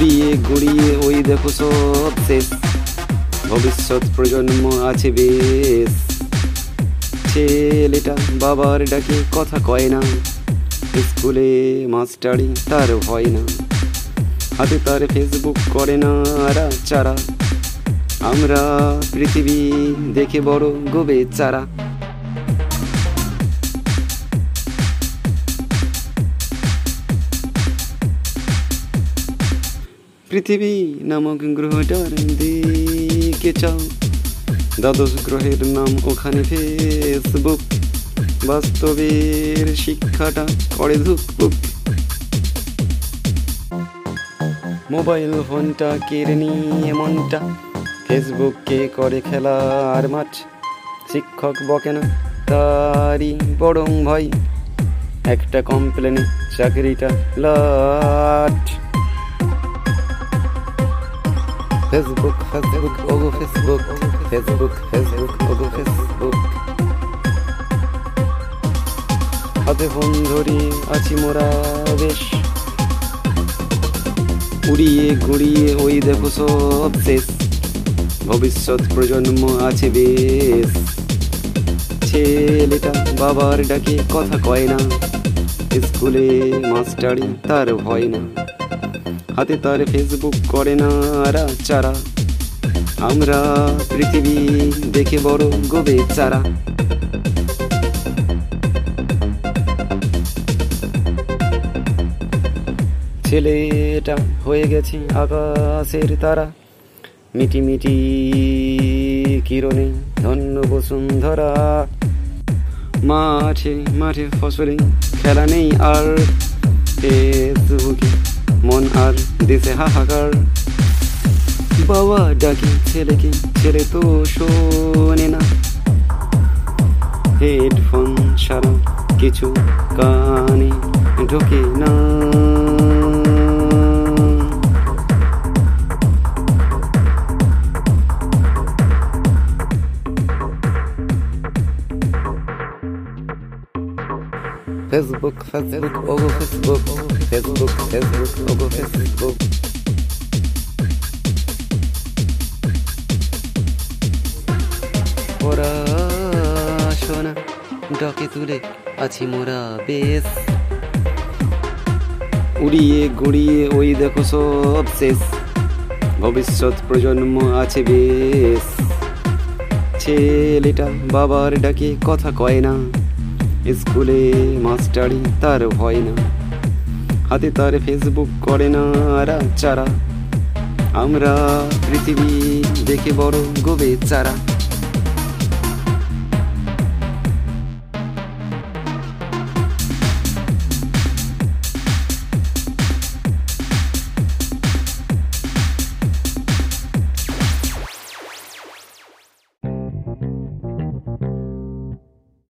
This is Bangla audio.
উড়িয়ে ঘুরিয়ে, ওই দেখো সব শেষ। ভবিষ্যৎ প্রজন্ম আছে বেশ। ছেলেটা বাবার ডাকে কথা কয় না। স্কুলে মাস্টারি তার হয় না। হাতে তার ফেসবুক করে না আরা চারা আমরা পৃথিবী দেখে বড় গোবে চারা পৃথিবী নামক গ্রহটার দিকে চাও? দ্বাদশ গ্রহের নাম ওখানে ফেসবুক। বাস্তবের শিক্ষাটা করে ধুকপুক মোবাইল ফোনটা কেড়ে নিয়ে মনটা। ফেসবুককে করে খেলা আর মাঠ। শিক্ষক বকে না, তারই বরং ভয়। একটা কমপ্লেনে চাকরিটা লাট। ফেসবুক ফেসবুক ওগো ফেসবুক ফেসবুক ফেসবুক ওগো ফেসবুক হাতে ফোন ধরি আছি মোরা বেশ উড়িয়ে গড়িয়ে ওই দেখো সব শেষ। ভবিষ্যৎ প্রজন্ম আছে বেশ। ছেলেটা বাবার ডাকে কথা কয় না। স্কুলে মাস্টারি তার ভয় না। হাতে তার ফেসবুক করে না চারা আমরা পৃথিবী দেখে বড় গোবে চারা ছেলেটা হয়ে গেছে আকাশের তারা। মিটি মিটি কিরণে ধন্য বসুন্ধরা। মাঠে মাঠে ফসলে খেলা নেই আর ফেসবুকে মন আর দেশে হাহাকার। বাবা ডাকে ছেলেকে ছেলে তো শোনে না। হেডফোন ছাড়া কিছু কানে ঢোকে না। ফেসবুক ফেসবুক, ওগো ফেসবুক। ফেসবুক ফেসবুক ওগো ফেসবুক পড়াশোনা ডকে তুলে আছি মোরা বেশ। উড়িয়ে গড়িয়ে ওই দেখো সব শেষ। ভবিষ্যৎ প্রজন্ম আছে বেশ। ছেলেটা বাবার ডাকে কথা কয় না। স্কুলে মাস্টারি তার ভয় না। হাতে তার ফেসবুক করে না রা চারা আমরা পৃথিবী দেখে বড় গোবে চারা